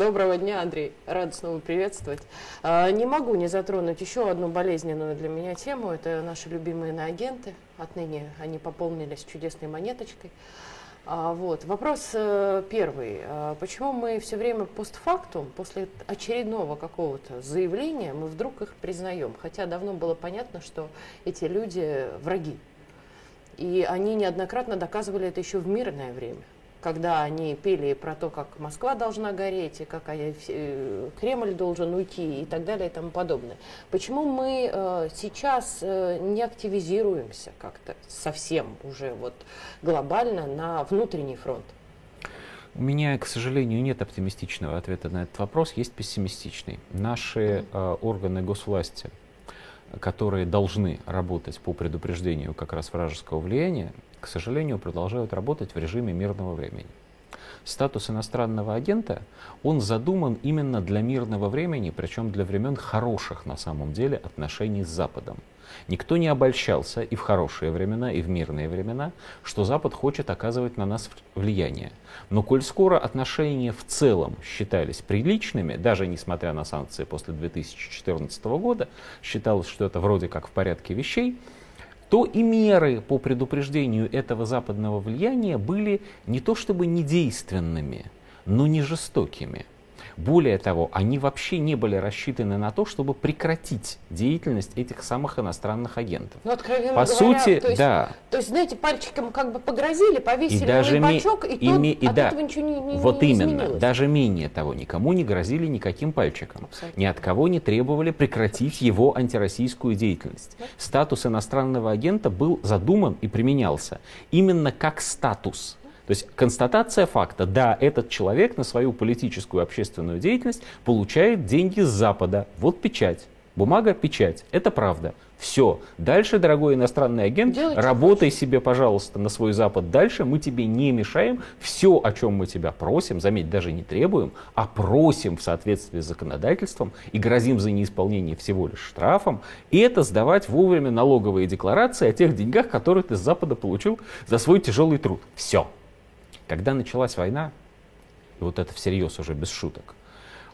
Доброго дня, Андрей. Рад снова приветствовать. А, не могу не затронуть еще одну болезненную для меня тему. Это наши любимые иноагенты. Отныне они пополнились чудесной монеточкой. А, вот. Вопрос э, первый. А, почему мы все время постфактум, после очередного какого-то заявления, мы вдруг их признаем? Хотя давно было понятно, что эти люди враги. И они неоднократно доказывали это еще в мирное время когда они пели про то, как Москва должна гореть, и как э, Кремль должен уйти и так далее и тому подобное. Почему мы э, сейчас э, не активизируемся как-то совсем уже вот глобально на внутренний фронт? У меня, к сожалению, нет оптимистичного ответа на этот вопрос, есть пессимистичный. Наши э, органы госвласти, которые должны работать по предупреждению как раз вражеского влияния, к сожалению, продолжают работать в режиме мирного времени. Статус иностранного агента, он задуман именно для мирного времени, причем для времен хороших на самом деле отношений с Западом. Никто не обольщался и в хорошие времена, и в мирные времена, что Запад хочет оказывать на нас влияние. Но коль скоро отношения в целом считались приличными, даже несмотря на санкции после 2014 года, считалось, что это вроде как в порядке вещей, то и меры по предупреждению этого западного влияния были не то чтобы недейственными, но не жестокими. Более того, они вообще не были рассчитаны на то, чтобы прекратить деятельность этих самых иностранных агентов. Ну, откровенно По говоря, сути, то есть, да. То есть, знаете, пальчиком как бы погрозили, повесили и даже бачок, и, и, тот, и от да, этого ничего не, не Вот не именно, изменилось. даже менее того, никому не грозили никаким пальчиком. Абсолютно. Ни от кого не требовали прекратить его антироссийскую деятельность. Да. Статус иностранного агента был задуман и применялся именно как статус то есть констатация факта, да, этот человек на свою политическую общественную деятельность получает деньги с Запада. Вот печать. Бумага, печать. Это правда. Все. Дальше, дорогой иностранный агент, Делайте работай себе, пожалуйста, на свой Запад дальше. Мы тебе не мешаем. Все, о чем мы тебя просим, заметь, даже не требуем, а просим в соответствии с законодательством и грозим за неисполнение всего лишь штрафом. И это сдавать вовремя налоговые декларации о тех деньгах, которые ты с Запада получил за свой тяжелый труд. Все. Когда началась война, и вот это всерьез уже без шуток,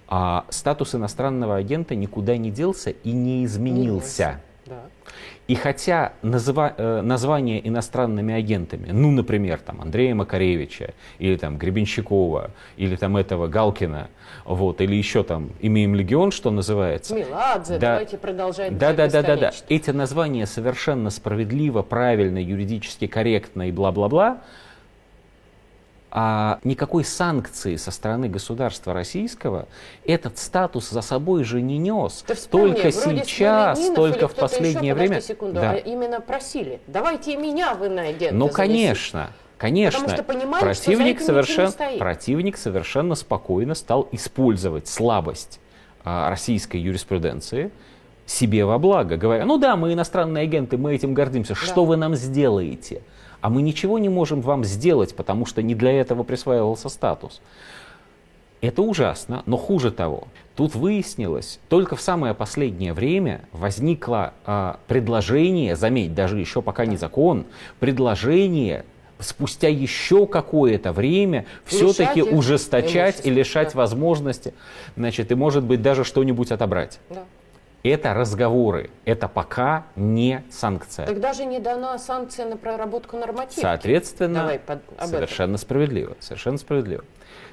а статус иностранного агента никуда не делся и не изменился. Да. И хотя назва, э, название иностранными агентами, ну, например, там, Андрея Макаревича, или там Гребенщикова, или там этого Галкина, вот, или еще там имеем легион, что называется. Меладзе, да, давайте продолжать. Да, да, да, да, да. Эти названия совершенно справедливо, правильно, юридически корректно и бла-бла-бла, а никакой санкции со стороны государства российского этот статус за собой же не нес. только сейчас, только в последнее еще, время. Секунду, да. а именно просили, давайте и меня вы на агента Ну, конечно. Конечно, что понимали, противник, что совершенно, противник совершенно спокойно стал использовать слабость а, российской юриспруденции себе во благо, говоря, ну да, мы иностранные агенты, мы этим гордимся, да. что вы нам сделаете? а мы ничего не можем вам сделать, потому что не для этого присваивался статус. Это ужасно, но хуже того, тут выяснилось, только в самое последнее время возникло а, предложение, заметь, даже еще пока не закон, предложение спустя еще какое-то время все-таки ужесточать и лишать да. возможности, значит, и может быть даже что-нибудь отобрать. Да. Это разговоры, это пока не санкция. Так даже не дана санкция на проработку нормативов. Соответственно, Давай под, совершенно этом. справедливо, совершенно справедливо.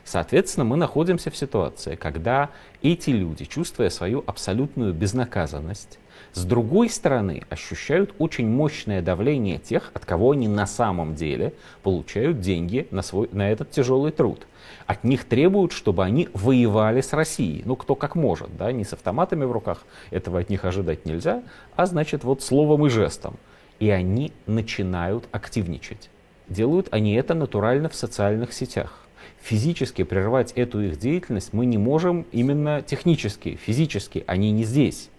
Соответственно, мы находимся в ситуации, когда эти люди, чувствуя свою абсолютную безнаказанность, с другой стороны, ощущают очень мощное давление тех, от кого они на самом деле получают деньги на, свой, на этот тяжелый труд. От них требуют, чтобы они воевали с Россией. Ну, кто как может, да, не с автоматами в руках, этого от них ожидать нельзя, а значит, вот словом и жестом. И они начинают активничать. Делают они это натурально в социальных сетях физически прервать эту их деятельность мы не можем именно технически, физически, они не здесь.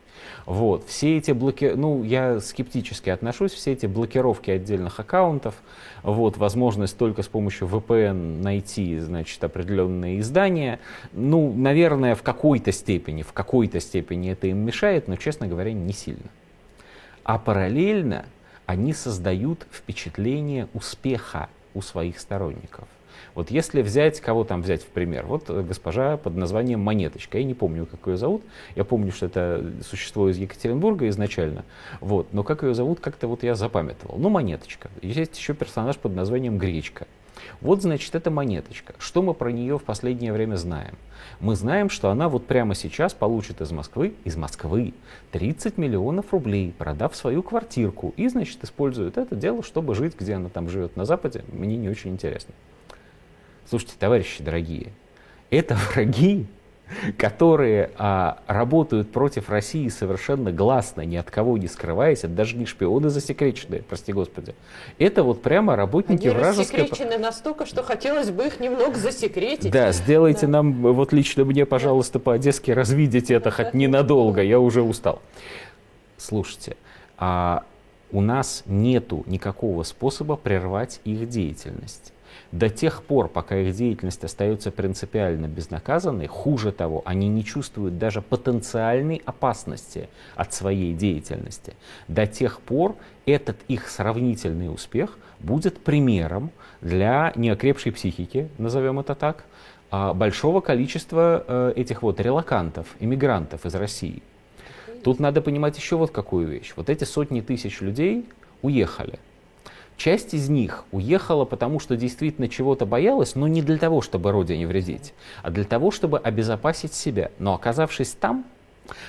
Вот. Все эти блоки... Ну, я скептически отношусь, все эти блокировки отдельных аккаунтов, вот, возможность только с помощью VPN найти, значит, определенные издания, ну, наверное, в какой-то степени, в какой-то степени это им мешает, но, честно говоря, не сильно. А параллельно они создают впечатление успеха у своих сторонников. Вот если взять, кого там взять в пример, вот э, госпожа под названием Монеточка, я не помню, как ее зовут, я помню, что это существо из Екатеринбурга изначально, вот, но как ее зовут, как-то вот я запамятовал. Ну, Монеточка. Есть еще персонаж под названием Гречка. Вот, значит, это монеточка. Что мы про нее в последнее время знаем? Мы знаем, что она вот прямо сейчас получит из Москвы, из Москвы 30 миллионов рублей, продав свою квартирку. И, значит, использует это дело, чтобы жить, где она там живет на Западе. Мне не очень интересно. Слушайте, товарищи дорогие, это враги которые а, работают против России совершенно гласно, ни от кого не скрываясь, это даже не шпионы засекреченные, прости господи. Это вот прямо работники Они вражеской... засекречены настолько, что хотелось бы их немного засекретить. Да, сделайте да. нам, вот лично мне, пожалуйста, по-одесски развидеть это хоть ненадолго, я уже устал. Слушайте, а у нас нету никакого способа прервать их деятельность до тех пор, пока их деятельность остается принципиально безнаказанной, хуже того, они не чувствуют даже потенциальной опасности от своей деятельности. До тех пор этот их сравнительный успех будет примером для неокрепшей психики, назовем это так, а, большого количества э, этих вот релакантов, иммигрантов из России. Тут надо понимать еще вот какую вещь. Вот эти сотни тысяч людей уехали. Часть из них уехала, потому что действительно чего-то боялась, но не для того, чтобы родине вредить, а для того, чтобы обезопасить себя. Но оказавшись там,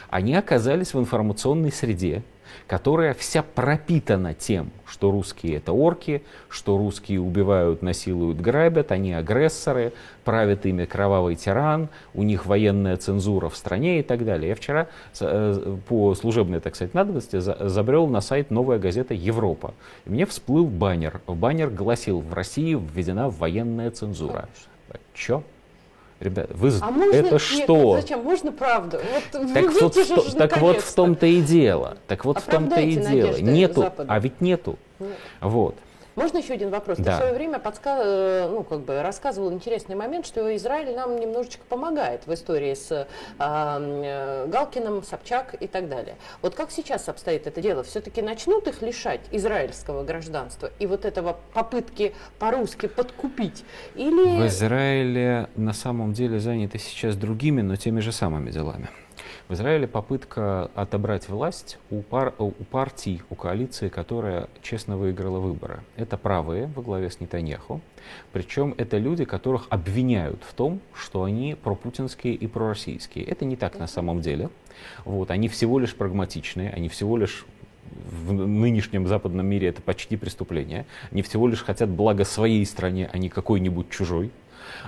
они оказались в информационной среде, которая вся пропитана тем, что русские это орки, что русские убивают, насилуют, грабят, они агрессоры, правит ими кровавый тиран, у них военная цензура в стране и так далее. Я вчера э, по служебной, так сказать, надобности забрел на сайт «Новая газета Европа». И мне всплыл баннер. Баннер гласил «В России введена военная цензура». Чё? Ребят, вы а можно, это что? Нет, зачем? Можно правду? Вот, так вот, что, так вот в том-то и дело. Так вот в том-то и дело. Нету, Запада. а ведь нету. Нет. Вот. Можно еще один вопрос? Да. Ты в свое время подска... Э, ну, как бы рассказывал интересный момент, что Израиль нам немножечко помогает в истории с э, э, Галкиным, Собчак и так далее. Вот как сейчас обстоит это дело? Все-таки начнут их лишать израильского гражданства и вот этого попытки по-русски подкупить? Или... В Израиле на самом деле заняты сейчас другими, но теми же самыми делами. В Израиле попытка отобрать власть у, пар, у партий, у коалиции, которая честно выиграла выборы. Это правые во главе с Нетаньяху. Причем это люди, которых обвиняют в том, что они пропутинские и пророссийские. Это не так на самом деле. Вот, они всего лишь прагматичные, они всего лишь в нынешнем западном мире это почти преступление. Они всего лишь хотят блага своей стране, а не какой-нибудь чужой.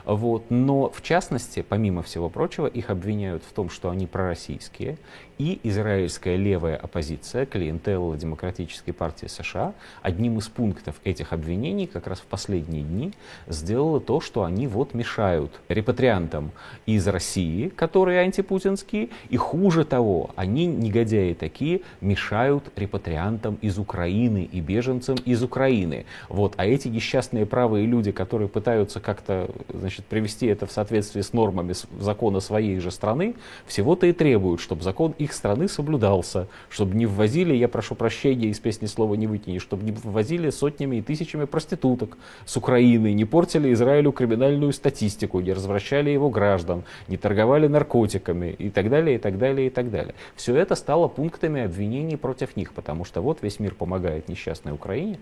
Вот. Но в частности, помимо всего прочего, их обвиняют в том, что они пророссийские, и израильская левая оппозиция, клиентелла Демократической партии США, одним из пунктов этих обвинений как раз в последние дни сделала то, что они вот мешают репатриантам из России, которые антипутинские, и хуже того, они, негодяи такие, мешают репатриантам из Украины и беженцам из Украины. Вот. А эти несчастные правые люди, которые пытаются как-то значит, привести это в соответствии с нормами закона своей же страны, всего-то и требуют, чтобы закон их страны соблюдался, чтобы не ввозили, я прошу прощения, из песни слова не вытяни, чтобы не ввозили сотнями и тысячами проституток с Украины, не портили Израилю криминальную статистику, не развращали его граждан, не торговали наркотиками и так далее, и так далее, и так далее. Все это стало пунктами обвинений против них, потому что вот весь мир помогает несчастной Украине,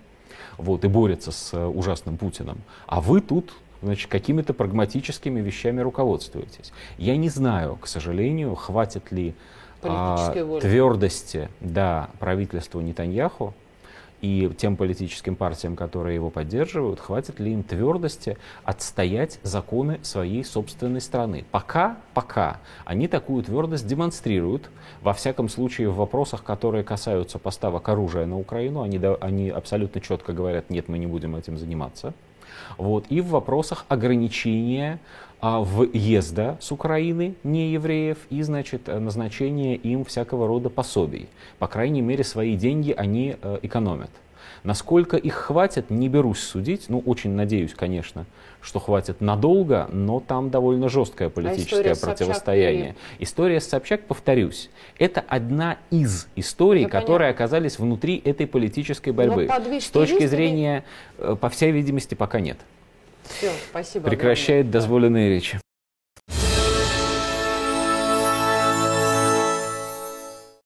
вот, и борется с э, ужасным Путиным, а вы тут значит, какими-то прагматическими вещами руководствуетесь. Я не знаю, к сожалению, хватит ли а, твердости да, правительству Нетаньяху и тем политическим партиям, которые его поддерживают, хватит ли им твердости отстоять законы своей собственной страны. Пока, пока они такую твердость демонстрируют, во всяком случае в вопросах, которые касаются поставок оружия на Украину, они, они абсолютно четко говорят, нет, мы не будем этим заниматься. Вот. И в вопросах ограничения а, въезда с Украины неевреев и, значит, назначения им всякого рода пособий. По крайней мере, свои деньги они э, экономят. Насколько их хватит, не берусь судить. Ну, очень надеюсь, конечно, что хватит надолго, но там довольно жесткое а политическое а противостояние. Собчак история с Собчак, повторюсь, это одна из историй, ну, которые понятно. оказались внутри этой политической борьбы. С точки зрения, э, по всей видимости, пока нет. Все, спасибо. Прекращает огромное. дозволенные речи.